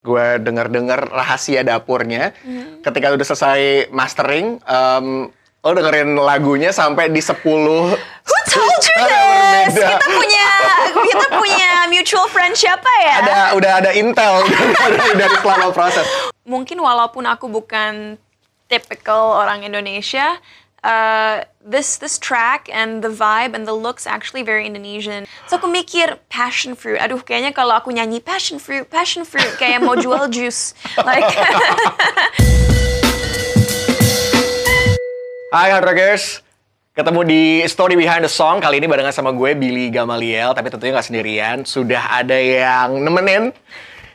gue denger-denger rahasia dapurnya. Ketika udah selesai mastering, em, lo dengerin lagunya sampai di 10 Who told you this? Kita punya kita punya mutual friend siapa ya? Ada udah ada intel dari, dari selama proses. Mungkin walaupun aku bukan typical orang Indonesia, uh, this this track and the vibe and the looks actually very Indonesian. So aku mikir passion fruit. Aduh, kayaknya kalau aku nyanyi passion fruit, passion fruit kayak mau jual jus. Like Hai Hardrockers, ketemu di Story Behind the Song kali ini barengan sama gue Billy Gamaliel, tapi tentunya nggak sendirian. Sudah ada yang nemenin.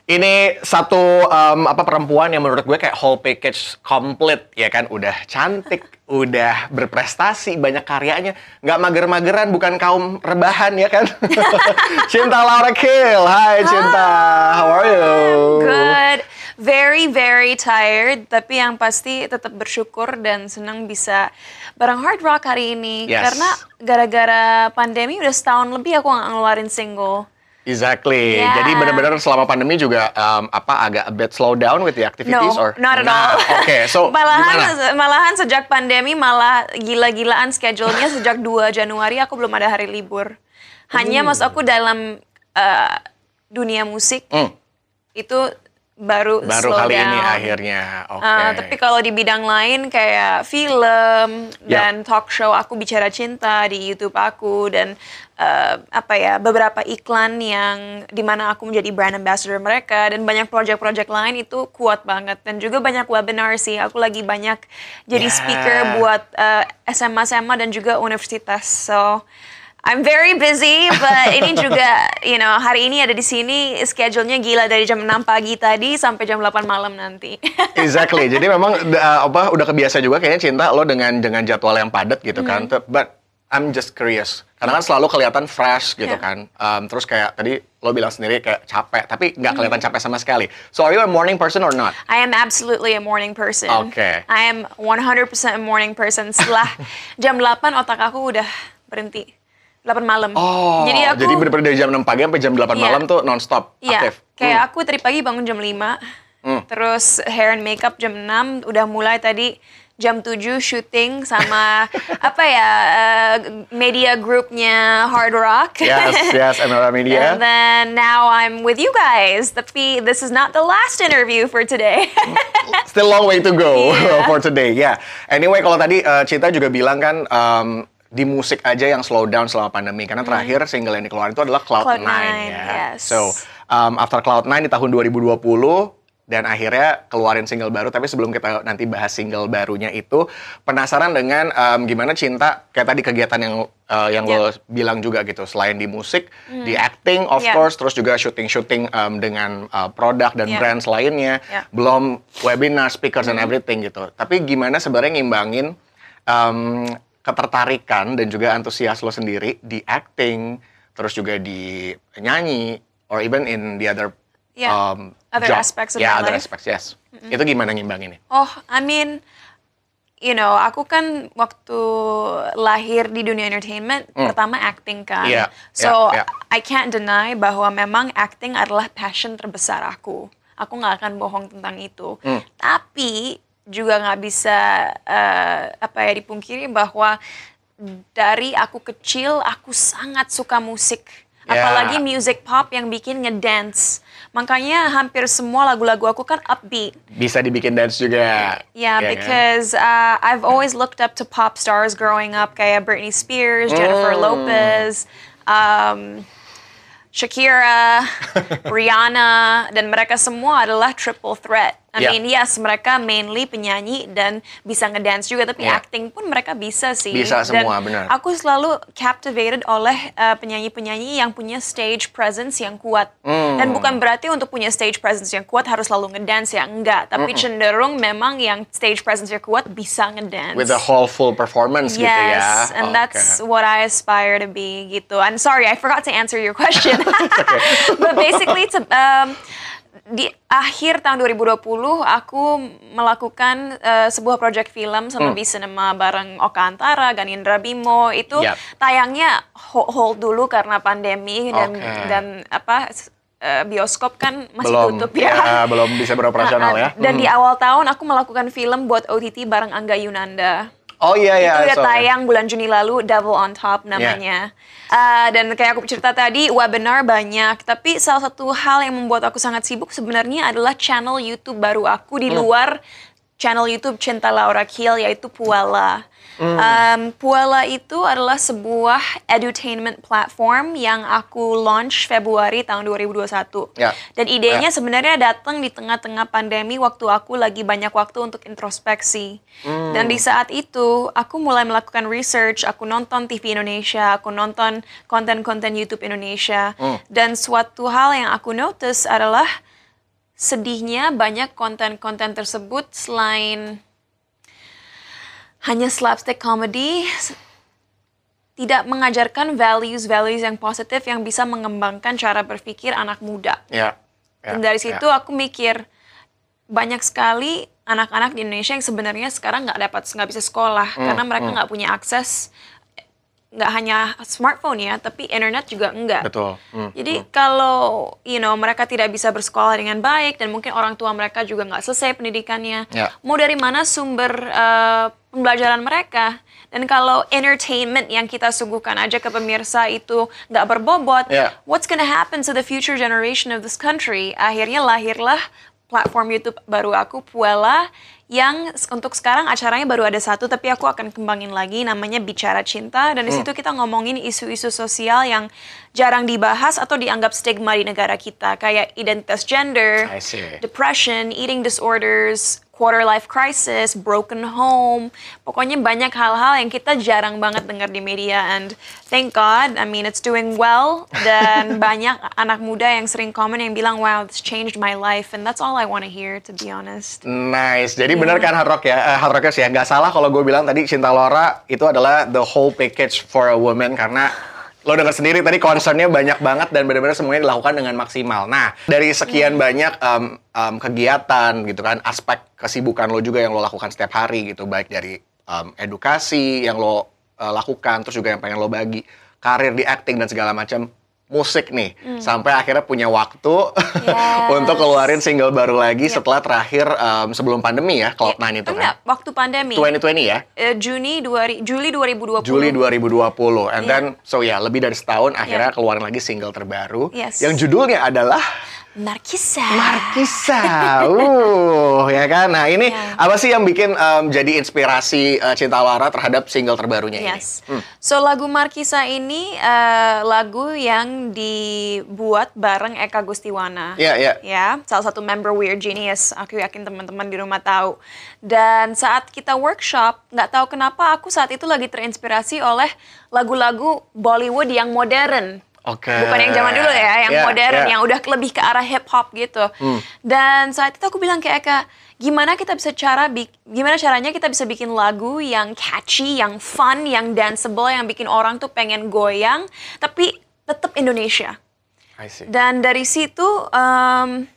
Ini satu em, apa perempuan yang menurut gue kayak whole package complete ya kan, udah cantik, udah berprestasi, banyak karyanya, nggak mager-mageran, bukan kaum rebahan ya kan. Cinta Laura Kill, hai Cinta, how are you? good, very very tired, tapi yang pasti tetap bersyukur dan senang bisa bareng Hard Rock hari ini. Yes. Karena gara-gara pandemi udah setahun lebih aku nggak ngeluarin single. Exactly. Yeah. Jadi benar-benar selama pandemi juga em, apa agak a bit slow down with the activities No, or not at Nah, all. Oke, so malahan gimana? malahan sejak pandemi malah gila-gilaan schedule-nya sejak 2 Januari aku belum ada hari libur. Hanya mas aku dalam eh, dunia musik Hmm, itu baru baru slow kali ini down. akhirnya. Oke. Uh, tapi kalau di bidang lain kayak film Ya. dan talk show aku bicara cinta di YouTube aku dan uh, apa ya beberapa iklan yang di mana aku menjadi brand ambassador mereka dan banyak project-project lain itu kuat banget dan juga banyak webinar sih aku lagi banyak jadi Ya. speaker buat uh, SMA SMA dan juga universitas so I'm very busy, but ini juga, you know, hari ini ada di sini, schedule-nya gila dari jam 6 pagi tadi sampai jam 8 malam nanti. exactly. Jadi memang uh, apa udah kebiasa juga kayaknya cinta lo dengan dengan jadwal yang padat gitu kan. Hmm. T- But I'm just curious. Karena kan selalu kelihatan fresh gitu Yeah. kan. Um, terus kayak tadi lo bilang sendiri kayak capek, tapi nggak Hmm. kelihatan capek sama sekali. So are you a morning person or not? I am absolutely a morning person. Okay. I am 100% a morning person. Setelah jam 8 otak aku udah berhenti. 8 malam. Oh, jadi aku jadi bener-bener dari jam 6 pagi sampai jam 8 Iya. malam tuh nonstop Iya, aktif. kayak Hmm. aku tadi pagi bangun jam 5. Hmm. Terus hair and makeup jam 6, udah mulai tadi jam 7 syuting sama apa ya eh, media groupnya Hard Rock. Yes, yes, MLR Media. And then now I'm with you guys. Tapi this is not the last interview for today. Still long way to go Iya. for today. Ya. Anyway, kalau tadi uh, Cita juga bilang kan um, di musik aja yang slow down selama pandemi karena terakhir single yang dikeluarin itu adalah Cloud9 Hmm. Cloud9, ya. yes. So, um, after Cloud9 di tahun 2020 dan akhirnya keluarin single baru tapi sebelum kita nanti bahas single barunya itu penasaran dengan um, gimana cinta kayak tadi kegiatan yang uh, yang lo bilang juga gitu selain di musik di acting of Yeah. course terus juga syuting-syuting um, dengan uh, produk dan Yeah. brands lainnya Yeah. belum webinar, speakers and everything gitu. Tapi gimana sebenarnya ngimbangin um, ketertarikan dan juga antusias lo sendiri di acting, terus juga di nyanyi, or even in the other Yeah, um, other job. aspects of yeah, my other life. aspects, yes. Itu gimana ngimbanginnya? Oh, I mean, you know, aku kan waktu lahir di dunia entertainment pertama acting kan. Iya, So iya, iya. I can't deny bahwa memang acting adalah passion terbesar aku. Aku nggak akan bohong tentang itu. Hmm. Tapi juga nggak bisa eh, apa ya dipungkiri bahwa dari aku kecil aku sangat suka musik. Ya. Apalagi music pop yang bikin ngedance. Makanya hampir semua lagu-lagu aku kan upbeat. Bisa dibikin dance juga. Yeah, ya kan? because uh, I've always looked up to pop stars growing up, kayak Britney Spears, Jennifer Mm. Lopez, um, Shakira, Rihanna, dan mereka semua adalah triple threat. I Yeah. mean, yes, mereka mainly penyanyi dan bisa ngedance juga, tapi Yeah. acting pun mereka bisa sih. Bisa Dan semua, benar. Aku selalu captivated oleh uh, penyanyi-penyanyi yang punya stage presence yang kuat. Hmm. Dan bukan berarti untuk punya stage presence yang kuat harus selalu ngedance ya, enggak. Tapi cenderung memang yang stage presence yang kuat bisa ngedance. With the whole full performance gitu ya. Yes, and Oke. that's what I aspire to be gitu. I'm sorry, I forgot to answer your question. But basically, it's, um, di akhir tahun 2020 aku melakukan uh, sebuah project film sama. B Cinema bareng Oka Antara, Ganindra Bimo itu Yap. tayangnya ho- hold dulu karena pandemi dan Oke. dan apa bioskop kan masih belum tutup ya. belum bisa beroperasional Nah, ya. Dan di Hmm. awal tahun aku melakukan film buat OTT bareng Angga Yunanda. Oh iya iya. itu udah so- tayang bulan Juni lalu, Devil on Top namanya. Uh, dan kayak aku cerita tadi, webinar banyak. Tapi salah satu hal yang membuat aku sangat sibuk sebenarnya adalah channel YouTube baru aku di luar channel YouTube Cinta Laura Kiel yaitu Puala. Um, Puala itu adalah sebuah edutainment platform yang aku launch Februari tahun 2021. Ya. Dan idenya sebenarnya datang di tengah-tengah pandemi waktu aku lagi banyak waktu untuk introspeksi. Dan di saat itu aku mulai melakukan research, aku nonton TV Indonesia, aku nonton konten-konten YouTube Indonesia. Dan suatu hal yang aku notice adalah sedihnya banyak konten-konten tersebut selain hanya slapstick comedy tidak mengajarkan values-values yang positif yang bisa mengembangkan cara berpikir anak muda. Ya. ya, Dan dari ya. situ aku mikir banyak sekali anak-anak di Indonesia yang sebenarnya sekarang nggak dapat nggak bisa sekolah Hmm, karena mereka nggak punya akses nggak hanya smartphone ya tapi internet juga enggak. Betul. Hmm, Jadi kalau you know mereka tidak bisa bersekolah dengan baik dan mungkin orang tua mereka juga nggak selesai pendidikannya, Ya. mau dari mana sumber uh, pembelajaran mereka? Dan kalau entertainment yang kita suguhkan aja ke pemirsa itu nggak berbobot, Ya. what's gonna happen to the future generation of this country? Akhirnya lahirlah platform YouTube baru aku Puela yang untuk sekarang acaranya baru ada satu tapi aku akan kembangin lagi namanya Bicara Cinta dan di Hmm. situ kita ngomongin isu-isu sosial yang jarang dibahas atau dianggap stigma di negara kita kayak identitas gender, depression, eating disorders, quarter life crisis, broken home. Pokoknya banyak hal-hal yang kita jarang banget dengar di media and thank God, I mean it's doing well dan banyak anak muda yang sering komen yang bilang wow, this changed my life and that's all I want to hear to be honest. Nice. Jadi bener kan Hard Rock ya, eh, Hard Rockers ya. Nggak salah kalau gue bilang tadi Cinta Laura itu adalah the whole package for a woman karena lo dengar sendiri tadi concernnya banyak banget dan benar-benar semuanya dilakukan dengan maksimal. Nah dari sekian banyak em, em, kegiatan gitu kan, aspek kesibukan lo juga yang lo lakukan setiap hari gitu, baik dari em, edukasi yang lo eh, lakukan, terus juga yang pengen lo bagi, karir di acting dan segala macam, musik nih, sampai akhirnya punya waktu Yes. untuk keluarin single baru lagi setelah terakhir em, sebelum pandemi ya, Cloud9 itu Enggak, kan. waktu pandemi. 2020 ya, Eh, Juni dua, Juli 2020. Juli 2020. And Iya. then, so ya, lebih dari setahun akhirnya keluarin lagi single terbaru. Yes. Yang judulnya adalah Markisa. Markisa. uh, ya kan? Nah ini Ya. apa sih yang bikin em, jadi inspirasi eh, Cinta Lara terhadap single terbarunya Yes. ini? Hmm. So lagu Markisa ini eh, lagu yang dibuat bareng Eka Gustiwana. Iya, iya. Ya, salah satu member Weird Genius. Aku yakin teman-teman di rumah tahu. Dan saat kita workshop, nggak tahu kenapa aku saat itu lagi terinspirasi oleh lagu-lagu Bollywood yang modern. Oke. Bukan yang zaman dulu ya, yang Iya, modern, iya. yang udah lebih ke arah hip hop gitu. Dan saat itu aku bilang ke Eka, gimana kita bisa cara gimana caranya kita bisa bikin lagu yang catchy, yang fun, yang danceable, yang bikin orang tuh pengen goyang, tapi tetap Indonesia. I see. Dan dari situ em,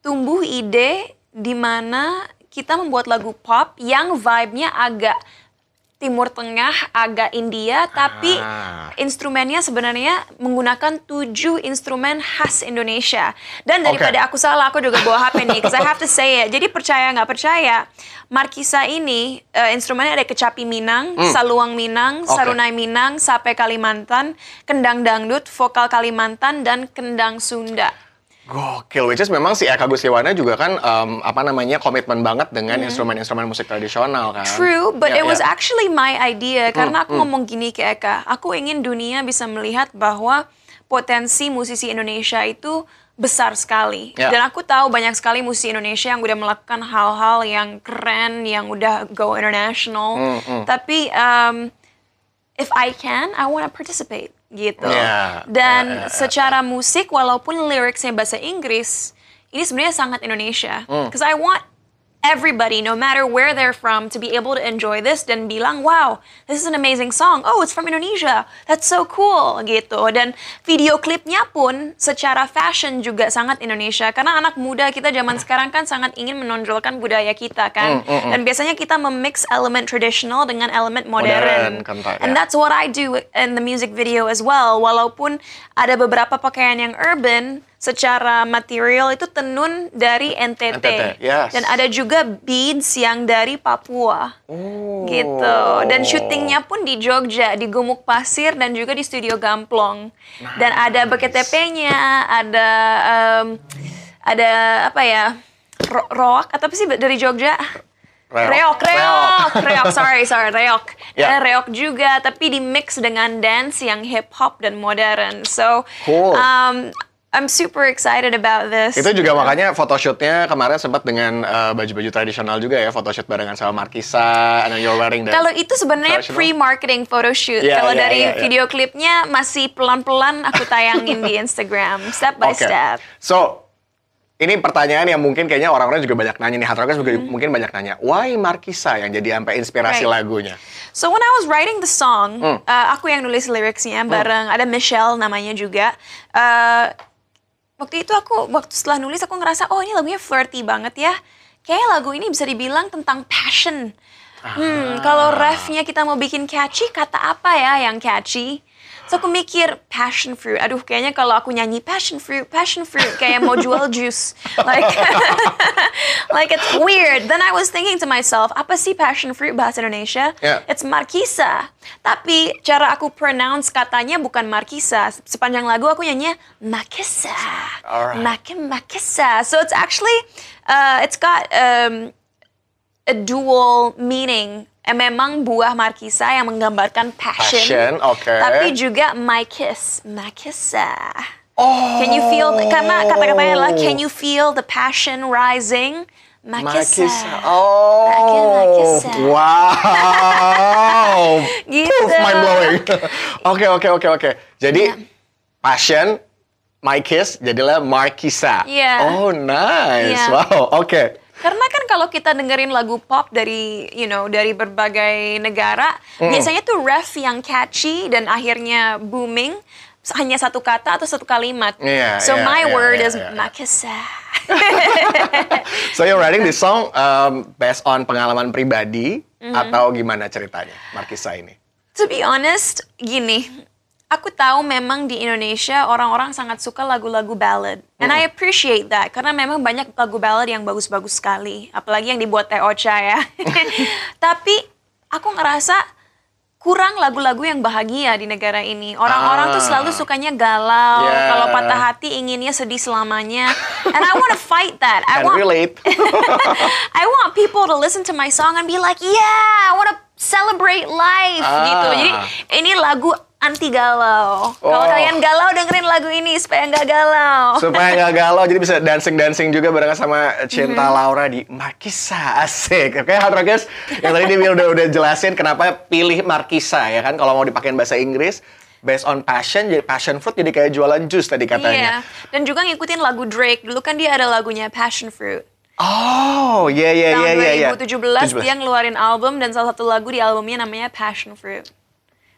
tumbuh ide di mana kita membuat lagu pop yang vibe-nya agak Timur Tengah, agak India, tapi Ah. instrumennya sebenarnya menggunakan tujuh instrumen khas Indonesia. Dan daripada aku salah, aku juga bawa HP nih, because I have to say it. Jadi percaya nggak percaya, Markisa ini eh, instrumennya ada kecapi Minang, saluang Minang. Oke. sarunai Minang, sape Kalimantan, kendang dangdut, vokal Kalimantan, dan kendang Sunda. Gokil, which is memang si Eka Gustiwana juga kan em, apa namanya komitmen banget dengan instrumen-instrumen musik tradisional kan. Mm-hmm. True, but Ya, it was ya. actually my idea Hmm, karena aku ngomong gini ke Eka, aku ingin dunia bisa melihat bahwa potensi musisi Indonesia itu besar sekali. Ya. Dan aku tahu banyak sekali musisi Indonesia yang udah melakukan hal-hal yang keren, yang udah go international. Hmm, Tapi um, if I can, I want to participate gitu. Ya, Dan ya, secara musik, walaupun liriknya bahasa Inggris, ini sebenarnya sangat Indonesia. Hmm. Because I want everybody, no matter where they're from, to be able to enjoy this dan bilang, wow, this is an amazing song. Oh, it's from Indonesia. That's so cool, gitu. Dan video klipnya pun secara fashion juga sangat Indonesia. Karena anak muda kita zaman sekarang kan sangat ingin menonjolkan budaya kita kan. Dan biasanya kita memix element tradisional dengan element modern. Modern, kental, And ya. that's what I do in the music video as well. Walaupun ada beberapa pakaian yang urban, secara material itu tenun dari NTT. NTT, yes. Dan ada juga beads yang dari Papua. Oh. Gitu. Dan syutingnya pun di Jogja, di Gumuk Pasir dan juga di Studio Gamplong. Dan ada BKTP-nya, ada em, ada apa ya? Ro roak atau apa sih dari Jogja? Reok. Reok, reok, reok, sorry, sorry, reok. Ada reok juga, tapi di mix dengan dance yang hip hop dan modern. So, Cool. um, I'm super excited about this. Itu juga makanya photoshootnya kemarin sempat dengan eh, baju-baju tradisional juga ya, photoshoot barengan sama Markisa, and then you're wearing the... Kalau itu sebenarnya pre-marketing photoshoot. Iya, Kalau iya, dari iya, iya. video klipnya masih pelan-pelan aku tayangin di Instagram, step by Oke. step. So, ini pertanyaan yang mungkin kayaknya orang-orang juga banyak nanya nih, Rockers juga Hmm. mungkin banyak nanya, why Markisa yang jadi sampai inspirasi Right. lagunya? So when I was writing the song, Hmm. uh, aku yang nulis liriknya bareng ada Michelle namanya juga. Uh, waktu itu aku waktu setelah nulis aku ngerasa oh ini lagunya flirty banget ya. Kayak lagu ini bisa dibilang tentang passion. Hmm, kalau refnya kita mau bikin catchy, kata apa ya yang catchy? So aku mikir passion fruit. Aduh, kayaknya kalau aku nyanyi passion fruit, passion fruit kayak mau jual jus. Like like it's weird. Then I was thinking to myself, apa sih passion fruit bahasa Indonesia? Yeah. It's markisa. Tapi cara aku pronounce katanya bukan markisa. Sepanjang lagu aku nyanyi makisa. Makin makisa. So it's actually uh, it's got um, a dual meaning. Eh, memang buah markisa yang menggambarkan passion. Passion, oke. Tapi juga my kiss, makisa. Oh. Can you feel karena kata-katanya adalah can you feel the passion rising? Makisa. Markisa. Oh. Makin Markisa. Wow. Gitu. Poof, mind blowing. Oke, oke, oke, oke. Jadi Iya. passion My Kiss jadilah Markisa. Iya. Oh, nice. Iya. Wow, oke. Karena kan kalau kita dengerin lagu pop dari you know dari berbagai negara, biasanya tuh ref yang catchy dan akhirnya booming hanya satu kata atau satu kalimat. Iya, so iya, my iya, word iya, is iya. makisa. So you're writing this song um, based on pengalaman pribadi Mm-hmm. atau gimana ceritanya Markisa ini? To be honest, gini, aku tahu memang di Indonesia orang-orang sangat suka lagu-lagu ballad. And I appreciate that, karena memang banyak lagu ballad yang bagus-bagus sekali. Apalagi yang dibuat Teh Ocha ya. Tapi aku ngerasa kurang lagu-lagu yang bahagia di negara ini. Orang-orang tuh Ah. selalu sukanya galau. Yeah. Kalau patah hati inginnya sedih selamanya. And I want to fight that. I Can want relate. I want people to listen to my song and be like, yeah, I want to celebrate life Ah. gitu. Jadi ini lagu anti galau. Kalau Oh. kalian galau dengerin lagu ini supaya nggak galau. Supaya nggak galau, jadi bisa dancing-dancing juga barengan sama Cinta Mm-hmm. Laura di Markisa. Asik. Oke, Hard Rockers. Yang tadi dia udah, udah jelasin kenapa pilih Markisa ya kan. Kalau mau dipakein bahasa Inggris, based on passion, jadi passion fruit jadi kayak jualan jus tadi Iya. katanya. Dan juga ngikutin lagu Drake. Dulu kan dia ada lagunya Passion Fruit. Oh, iya, iya, iya, Tahun iya. iya. 2017 dia ngeluarin album dan salah satu lagu di albumnya namanya Passion Fruit.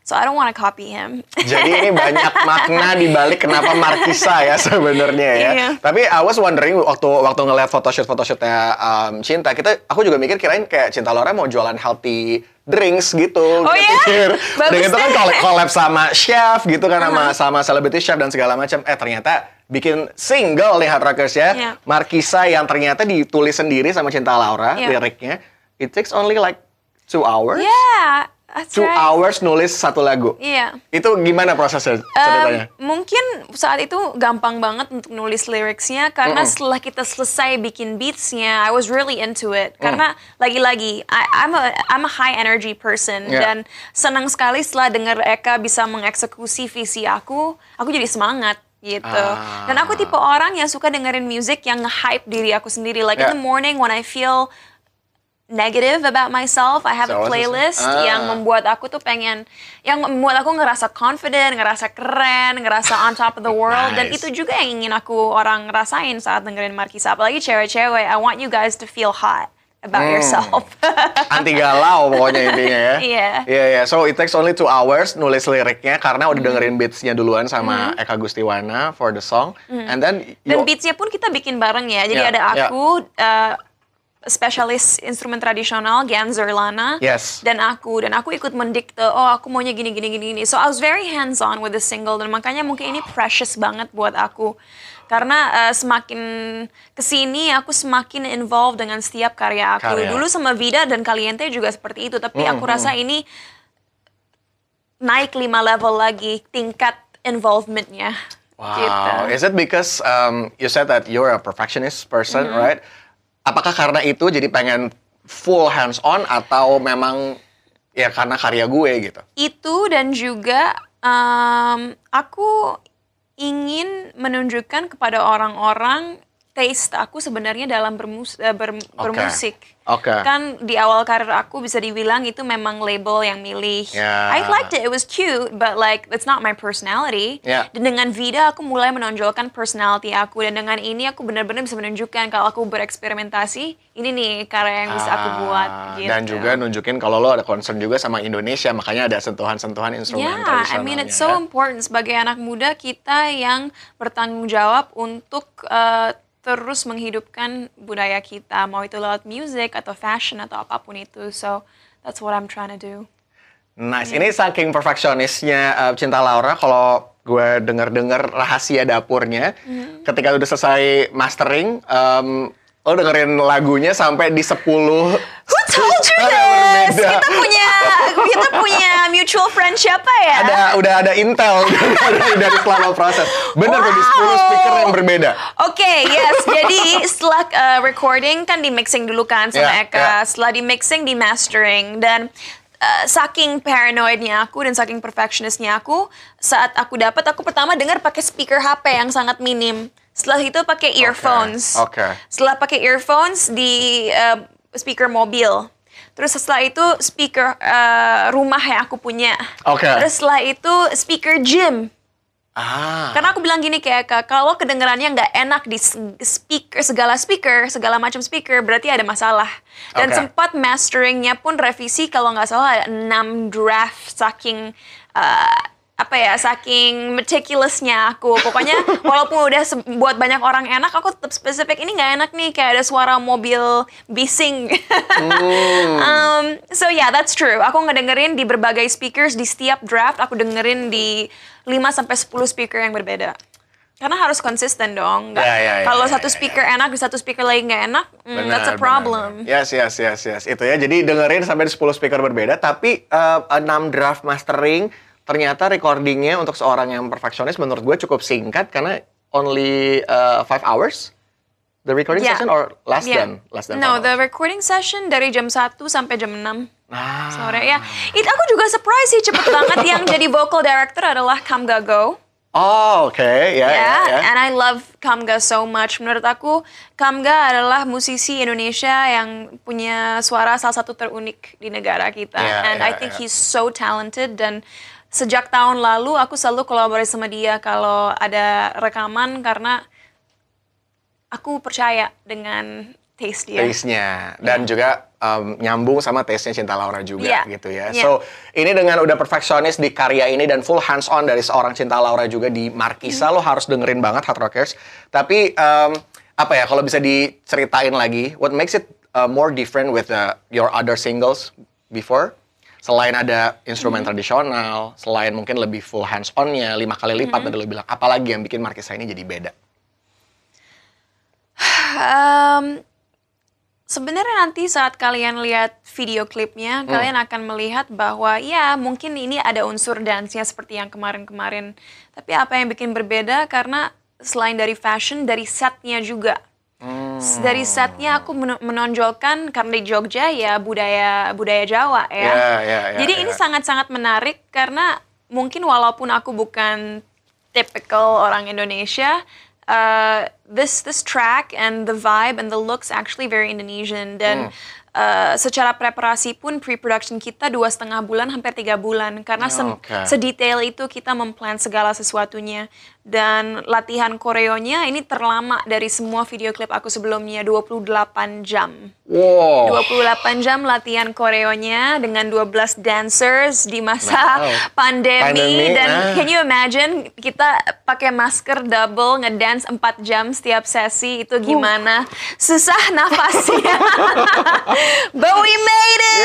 So I don't want to copy him. Jadi ini banyak makna di balik kenapa Markisa ya sebenarnya ya. Iya. Tapi I was wondering waktu waktu ngeliat photoshoot photoshootnya um, Cinta, kita aku juga mikir kirain kayak Cinta Laura mau jualan healthy drinks gitu. Oh Kita ya? pikir. Bagus Dan itu kan collab, sama chef gitu kan sama sama celebrity chef dan segala macam. Eh ternyata bikin single nih Hard Rockers ya. Iya. Markisa yang ternyata ditulis sendiri sama Cinta Laura Iya. liriknya. It takes only like two hours. yeah, that's Two right. hours nulis satu lagu. Iya. Itu gimana prosesnya ceritanya? Um, mungkin saat itu gampang banget untuk nulis liriknya karena setelah kita selesai bikin beatsnya, I was really into it. Mm. Karena lagi-lagi, I- I'm a I'm a high energy person Yeah. dan senang sekali setelah dengar Eka bisa mengeksekusi visi aku, aku jadi semangat gitu. Ah. Dan aku tipe orang yang suka dengerin musik yang nge-hype diri aku sendiri. Like in Yeah. the morning when I feel negative about myself, I have So, a playlist Ah. yang membuat aku tuh pengen, yang membuat aku ngerasa confident, ngerasa keren, ngerasa on top of the world. Dan Nice. itu juga yang ingin aku orang rasain saat dengerin Markisa. Apalagi cewek-cewek, I want you guys to feel hot. about yourself. Anti galau pokoknya intinya ya. Iya. Iya, iya. So it takes only two hours nulis liriknya karena udah dengerin beatsnya duluan sama Eka Gustiwana for the song. And then Dan beatsnya pun kita bikin bareng ya. Jadi Yeah, ada yeah. aku, uh, spesialis instrumen tradisional Gian Zerlana, Yes. dan aku dan aku ikut mendikte. Oh aku maunya gini gini gini gini. So I was very hands on with the single dan makanya mungkin ini precious banget buat aku. Karena uh, semakin ke sini aku semakin involved dengan setiap karya aku. Karya. Dulu sama Vida dan Caliente juga seperti itu. Tapi aku rasa ini naik lima level lagi tingkat involvementnya. Wow. Gitu. Is it because um, you said that you're a perfectionist person, Mm-hmm. right? Apakah karena itu jadi pengen full hands on atau memang ya karena karya gue gitu? itu dan juga em, aku ingin menunjukkan kepada orang-orang taste aku sebenarnya dalam bermus eh, ber- bermusik. Oke. Kan di awal karir aku bisa dibilang itu memang label yang milih. Ya. I liked it, it was cute, but like that's not my personality. Ya. Dan dengan Vida aku mulai menonjolkan personality aku dan dengan ini aku benar-benar bisa menunjukkan kalau aku bereksperimentasi, ini nih karya yang bisa aku buat Ah, gitu. Dan juga nunjukin kalau lo ada concern juga sama Indonesia, makanya ada sentuhan-sentuhan instrumen Yeah, I mean it's ya. so important sebagai anak muda kita yang bertanggung jawab untuk uh, terus menghidupkan budaya kita, mau itu lewat music atau fashion atau apa pun itu. So that's what I'm trying to do. Nice. Ini saking perfeksionisnya uh, Cinta Laura, kalau gue denger-denger rahasia dapurnya, Mm-hmm. ketika udah selesai mastering, um, lo dengerin lagunya sampai di 10 Who told you this? Kita punya kita punya mutual friend siapa ya? ada udah ada intel dari, dari selama proses. Bener tuh di 10 Wow. speaker yang berbeda. Oke, yes. Jadi setelah uh, recording kan di mixing dulu kan sama Yeah, Eka. yeah. Setelah di mixing di mastering dan uh, saking paranoidnya aku dan saking perfectionistnya aku, saat aku dapat aku pertama dengar pakai speaker HP yang sangat minim. Setelah itu pakai earphones. oke. Setelah pakai earphones di uh, speaker mobil. Terus setelah itu speaker uh, rumah yang aku punya. Oke. Terus setelah itu speaker gym. Ah. Karena aku bilang gini kayak Kak, kalau kedengarannya nggak enak di speaker segala speaker, segala macam speaker, berarti ada masalah. Dan Oke. sempat masteringnya pun revisi kalau nggak salah ada 6 draft saking uh, apa ya, saking meticulousnya aku. Pokoknya walaupun udah buat banyak orang enak, aku tetap spesifik ini nggak enak nih kayak ada suara mobil bising. um, so yeah, that's true. Aku ngedengerin di berbagai speakers di setiap draft aku dengerin di 5 sampai 10 speaker yang berbeda. Karena harus konsisten dong. Nggak- Ya, ya, ya, kalau ya, satu speaker enak di satu speaker lagi nggak enak, mm, that's a Benar, problem. benar. Yes, yes, yes, yes. Itu ya. Jadi dengerin sampai di 10 speaker berbeda, tapi 6 draft mastering ternyata recordingnya untuk seorang yang perfeksionis menurut gue cukup singkat karena only 5 hours the recording Yeah. session or less Yeah. than less than No, five the hours? recording session dari jam 1 sampai jam 6 Ah. sore ya. Itu aku juga surprise sih cepet banget yang jadi vocal director adalah Kamga Go. Oh, oke. Ya, ya, Ya, ya. and I love Kamga so much. Menurut aku, Kamga adalah musisi Indonesia yang punya suara salah satu terunik di negara kita. Ya, and ya, I think ya. he's so talented dan sejak tahun lalu aku selalu kolaborasi sama dia kalau ada rekaman karena aku percaya dengan taste dia. taste-nya dan juga um, nyambung sama taste-nya Cinta Laura juga Iya. gitu ya. Iya. So, ini dengan udah perfeksionis di karya ini dan full hands on dari seorang Cinta Laura juga di Markisa lo harus dengerin banget Hard Rockers. Tapi um, apa ya kalau bisa diceritain lagi what makes it uh, more different with uh, your other singles before? Selain ada instrumen tradisional, selain mungkin lebih full hands on-nya, lima kali lipat tadi lo bilang, apalagi yang bikin Markisa ini jadi beda? Um, Sebenarnya nanti saat kalian lihat video klipnya, Hmm. kalian akan melihat bahwa ya mungkin ini ada unsur dance-nya seperti yang kemarin-kemarin. Tapi apa yang bikin berbeda karena selain dari fashion, dari setnya juga. S- Dari setnya aku men- menonjolkan karena di Jogja ya budaya budaya Jawa ya. Ya, ya, ya, Jadi ya. ini sangat-sangat menarik karena mungkin walaupun aku bukan typical orang Indonesia, uh, this this track and the vibe and the looks actually very Indonesian dan uh, secara preparasi pun pre-production kita dua setengah bulan hampir tiga bulan karena se- Oke. sedetail itu kita memplan segala sesuatunya dan latihan koreonya ini terlama dari semua video klip aku sebelumnya 28 jam. Wow. 28 jam latihan koreonya dengan 12 dancers di masa Wow. pandemi, Pandemi, dan nah. can you imagine kita pakai masker double ngedance 4 jam setiap sesi itu gimana? Susah nafasnya. But we made it.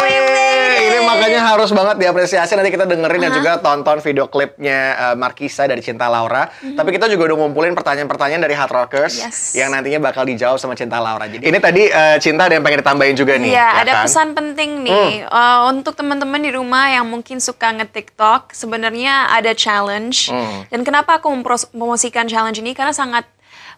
We made it. Ini makanya harus banget diapresiasi. Nanti kita dengerin dan juga tonton video klipnya uh, Markisa dari Cinta Laura. Tapi kita juga udah ngumpulin pertanyaan-pertanyaan dari Hard Rockers Yes. yang nantinya bakal dijawab sama Cinta Laura. Jadi ini tadi uh, Cinta ada yang pengen ditambahin juga nih. Iya, ya ada kan? pesan penting nih Uh, untuk teman-teman di rumah yang mungkin suka nge-TikTok. Sebenarnya ada challenge. Hmm. Dan kenapa aku mempromosikan challenge ini? Karena sangat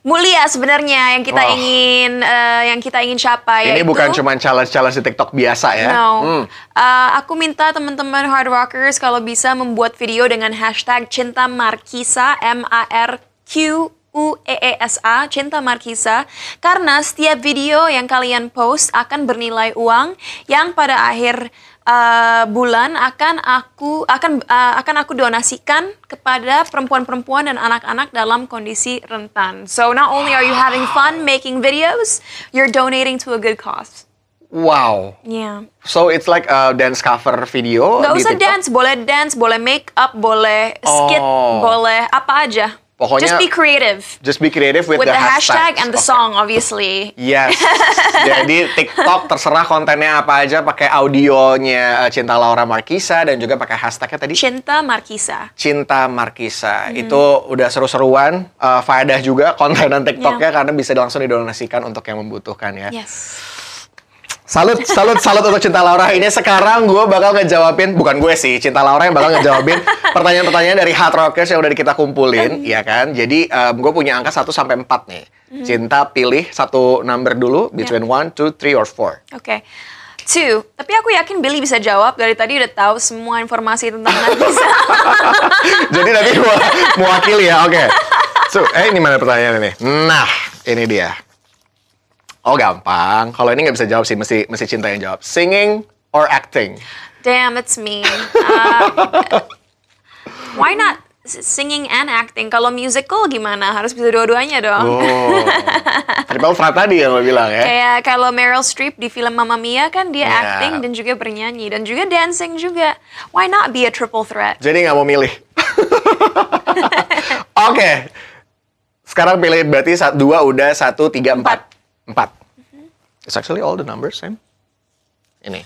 mulia sebenarnya yang kita Oh. ingin uh, yang kita ingin capai. Ini yaitu- bukan cuma challenge-challenge di TikTok biasa ya. No. Hmm. Uh, aku minta teman-teman hard rockers kalau bisa membuat video dengan hashtag Cinta Markisa M A R Q U E E S A Cinta Markisa karena setiap video yang kalian post akan bernilai uang yang pada akhir uh, bulan akan aku akan uh, akan aku donasikan kepada perempuan-perempuan dan anak-anak dalam kondisi rentan. So not only are you having fun making videos, you're donating to a good cause. Wow. Yeah. So it's like a dance cover video di usah TikTok? dance, boleh dance, boleh make up, boleh skit, Oh. boleh apa aja. Pokoknya- Just be creative Just be creative with, with the, hashtag hashtags. and the Oke. song, obviously. Yes. Jadi TikTok terserah kontennya apa aja, pakai audionya eh, Cinta Laura Markisa dan juga pakai hashtagnya tadi Cinta Markisa. Cinta Markisa. Hmm. Itu udah seru-seruan, eh, faedah juga kontenan TikToknya Yeah. karena bisa langsung didonasikan untuk yang membutuhkan ya. Yes. Salut, salut, salut untuk Cinta Laura. Ini sekarang gue bakal ngejawabin, bukan gue sih, Cinta Laura yang bakal ngejawabin pertanyaan-pertanyaan dari Hard Rockers yang udah kita kumpulin, ya kan? Jadi gue punya angka 1 sampai 4 nih. Cinta pilih satu number dulu, between 1, 2, 3, or 4. Oke. Two. Tapi aku yakin Billy bisa jawab. Dari tadi udah tahu semua informasi tentang Nafisa. Jadi nanti gua mewakili ya, oke. So, eh ini mana pertanyaan ini? Nah, ini dia. Oh gampang. Kalau ini nggak bisa jawab sih, mesti mesti cinta yang jawab. Singing or acting? Damn, it's me. Uh, why not singing and acting? Kalau musical gimana? Harus bisa dua-duanya dong. Oh, triple threat tadi yang lo bilang ya. Kayak kalau Meryl Streep di film Mamma Mia kan dia Iya. acting dan juga bernyanyi dan juga dancing juga. Why not be a triple threat? Jadi nggak mau milih. Oke. Sekarang pilih berarti dua udah satu tiga empat empat. It's actually all the numbers same. Ini.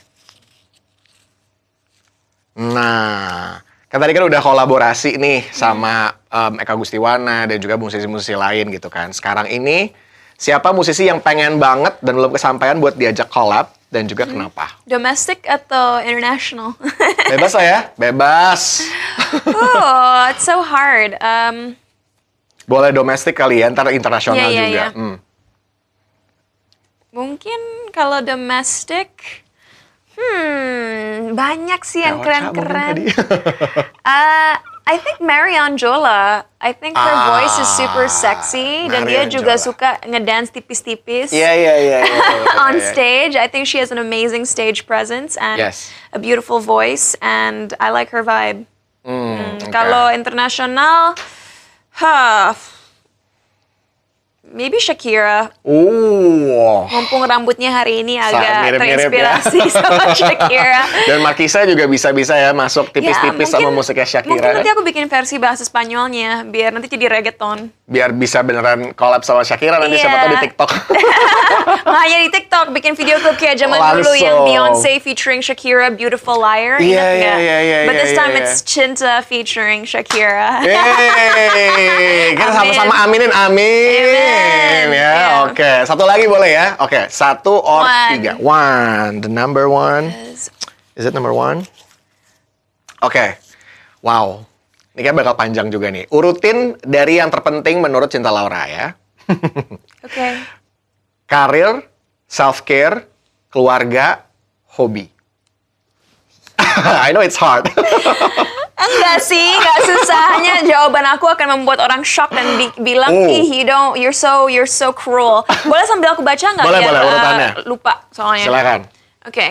Nah, kan tadi kan udah kolaborasi nih sama em, Eka Gustiwana dan juga musisi-musisi lain gitu kan. Sekarang ini siapa musisi yang pengen banget dan belum kesampaian buat diajak collab dan juga kenapa? Domestic atau international? Bebas lah ya, bebas. oh, it's so hard. Um, Boleh domestik kali ya, ntar internasional Iya, iya, juga. iya. Hmm. Mungkin kalau domestic, hmm, banyak sih yang keren-keren. Uh, I think Marion Jola. I think her voice is super Ah, sexy dan dia juga suka ngedance tipis-tipis. Iya, iya, iya. iya, iya, on iya. stage. I think she has an amazing stage presence and Yes. a beautiful voice, and I like her vibe. Hmm, oke. Kalau internasional, huh, maybe Shakira. Uh. Mumpung rambutnya hari ini agak mirip-mirip terinspirasi ya. sama Shakira. Dan Markisa juga bisa-bisa ya masuk tipis-tipis Ya, sama musiknya Mungkin Shakira. nanti aku bikin versi bahasa Spanyolnya, biar nanti jadi reggaeton. Biar bisa beneran collab sama Shakira nanti siapa Iya. tahu di TikTok. Nggak hanya di TikTok, bikin video klip kayak zaman dulu yang Langsung. Beyonce featuring Shakira, Beautiful Liar. Iya, iya, iya, iya, But this iya, time iya. it's Cinta featuring Shakira. Yeay, kita sama-sama aminin, amin. Amin. Ya, Iya. oke. Satu lagi boleh ya? Oke, satu or One. tiga. One, the number one. Is it number one? Oke. Wow. Ini kan bakal panjang juga nih. Urutin dari yang terpenting menurut Cinta Laura ya. Oke. Karir, self-care, keluarga, hobi. I know it's hard. Enggak sih, enggak susah. Hanya jawaban aku akan membuat orang shock dan bi- bilang, Oh. ih, you don't, you're so, you're so cruel. Boleh sambil aku baca nggak? Boleh, Biar, boleh, eh, urutannya. lupa soalnya. Silakan. Oke.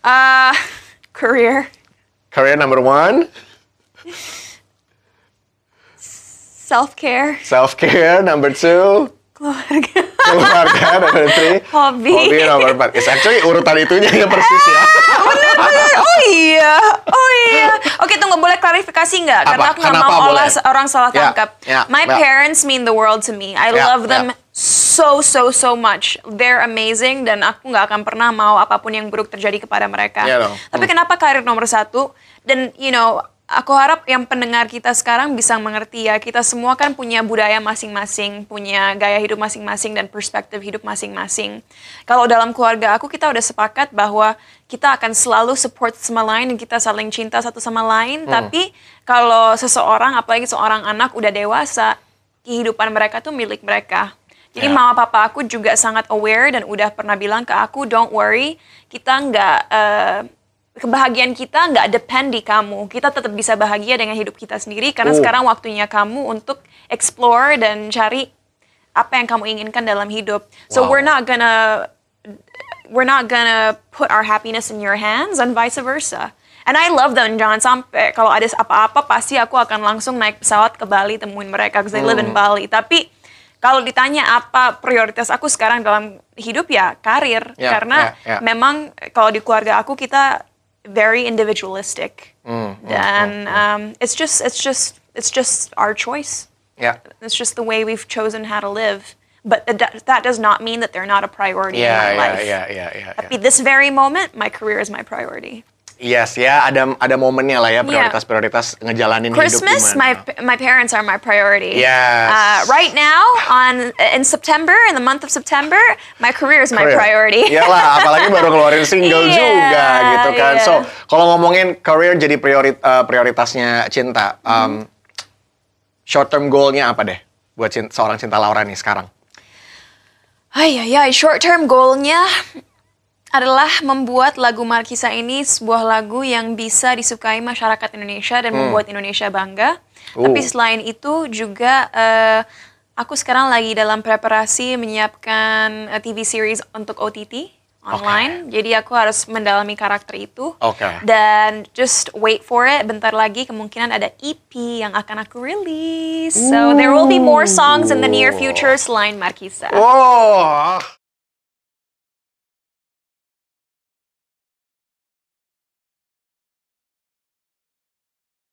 Uh, career, Career number one, self-care, self care number two, keluarga. keluarga number three, Hobi. hobi nomor empat. It's actually urutan itunya yang persis ya. oh iya, oh iya. Oke, tunggu boleh klarifikasi nggak? Karena aku nggak mau olah boleh? orang salah Ya, tangkap. ya, My ya. parents mean the world to me. I Ya, love them ya. so so so much. They're amazing dan aku nggak akan pernah mau apa pun yang buruk terjadi kepada mereka. Iya dong. Tapi kenapa karir nomor satu? Dan you know. Aku harap yang pendengar kita sekarang bisa mengerti ya, kita semua kan punya budaya masing-masing, punya gaya hidup masing-masing dan perspektif hidup masing-masing. Kalau dalam keluarga aku kita udah sepakat bahwa kita akan selalu support sama lain dan kita saling cinta satu sama lain, Hmm. tapi kalau seseorang apalagi seorang anak udah dewasa, kehidupan mereka tuh milik mereka. Jadi Ya. mama papa aku juga sangat aware dan udah pernah bilang ke aku, don't worry, kita nggak eh, kebahagiaan kita nggak depend di kamu. Kita tetap bisa bahagia dengan hidup kita sendiri karena Oh. sekarang waktunya kamu untuk explore dan cari apa yang kamu inginkan dalam hidup. So Wow. we're not gonna we're not gonna put our happiness in your hands and vice versa. And I love them. Jangan sampai kalau ada apa-apa pasti aku akan langsung naik pesawat ke Bali temuin mereka because they live Hmm. in Bali. Tapi kalau ditanya apa prioritas aku sekarang dalam hidup ya karir Ya, karena ya, ya. memang kalau di keluarga aku kita very individualistic Hmm, dan um, it's just it's just it's just our choice. Yeah. It's just the way we've chosen how to live. But that, that does not mean that they're not a priority in my ya, life. Yeah, yeah, ya, ya. Tapi this very moment, my career is my priority. Yes, ya ada ada momennya lah ya prioritas-prioritas ngejalanin Christmas, hidup my gimana. my parents are my priority. Yes. Uh, right now, on in September, in the month of September, my career is my Career. priority. Iyalah, apalagi baru keluarin single Iya, juga gitu kan. iya. So, kalau ngomongin career jadi priori- eh, prioritasnya cinta, um, short term goalnya apa deh buat cin- seorang cinta Laura nih sekarang? Ay, ay, ay, short term goalnya adalah membuat lagu Markisa ini sebuah lagu yang bisa disukai masyarakat Indonesia dan membuat Indonesia bangga. Oh. Tapi selain itu juga eh, aku sekarang lagi dalam preparasi menyiapkan eh, TV series untuk OTT online. Jadi aku harus mendalami karakter itu. Oke. Dan just wait for it. Bentar lagi kemungkinan ada EP yang akan aku release. So there will be more songs in the near future selain Markisa. Oh,